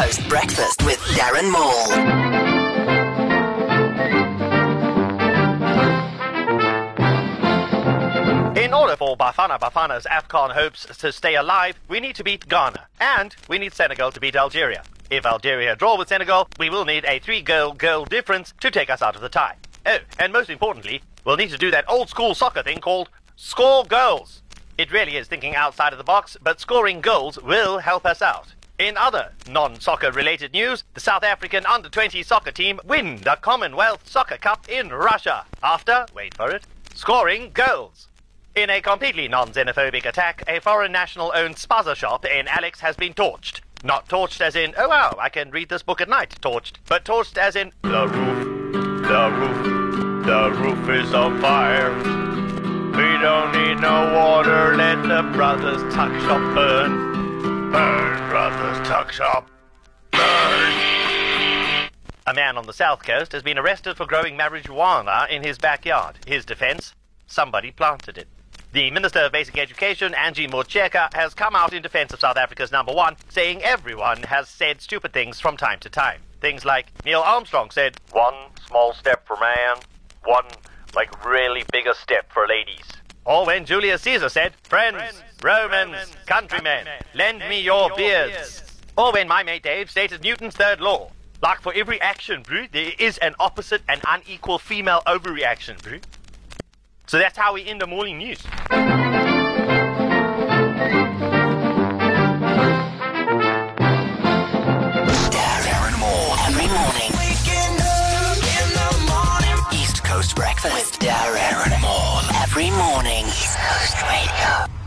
Coast Breakfast with Darren Maule. In order for Bafana Bafana's AFCON hopes to stay alive, we need to beat Ghana. And we need Senegal to beat Algeria. If Algeria draw with Senegal, we will need a three-goal goal difference to take us out of the tie. Oh, and most importantly, we'll need to do that old school soccer thing called score goals. It really is thinking outside of the box, but scoring goals will help us out. In other non-soccer related news, the South African under-20 soccer team win the Commonwealth Soccer Cup in Russia after, wait for it, scoring goals. In a completely non-xenophobic attack, a foreign national-owned spaza shop in Alex has been torched. Not torched as in, oh wow, I can read this book at night, torched, but torched as in, the roof, the roof, the roof is on fire. We don't need no water, let the brothers tuck shop burn. Burn, brothers tuck shop, burn. A man on the south coast has been arrested for growing marijuana in his backyard. His defense? Somebody planted it. The Minister of Basic Education, Angie Motshekga, has come out in defense of South Africa's number one, saying everyone has said stupid things from time to time. Things like Neil Armstrong said, one small step for man, one, like, really bigger step for ladies. Or when Julius Caesar said, Friends, Romans, countrymen, lend me your beards. Or when my mate Dave stated Newton's third law. Like for every action, bro, there is an opposite and unequal female overreaction, bro. So that's how we end the morning news. Breakfast with Darren Maule every morning. East Coast Radio.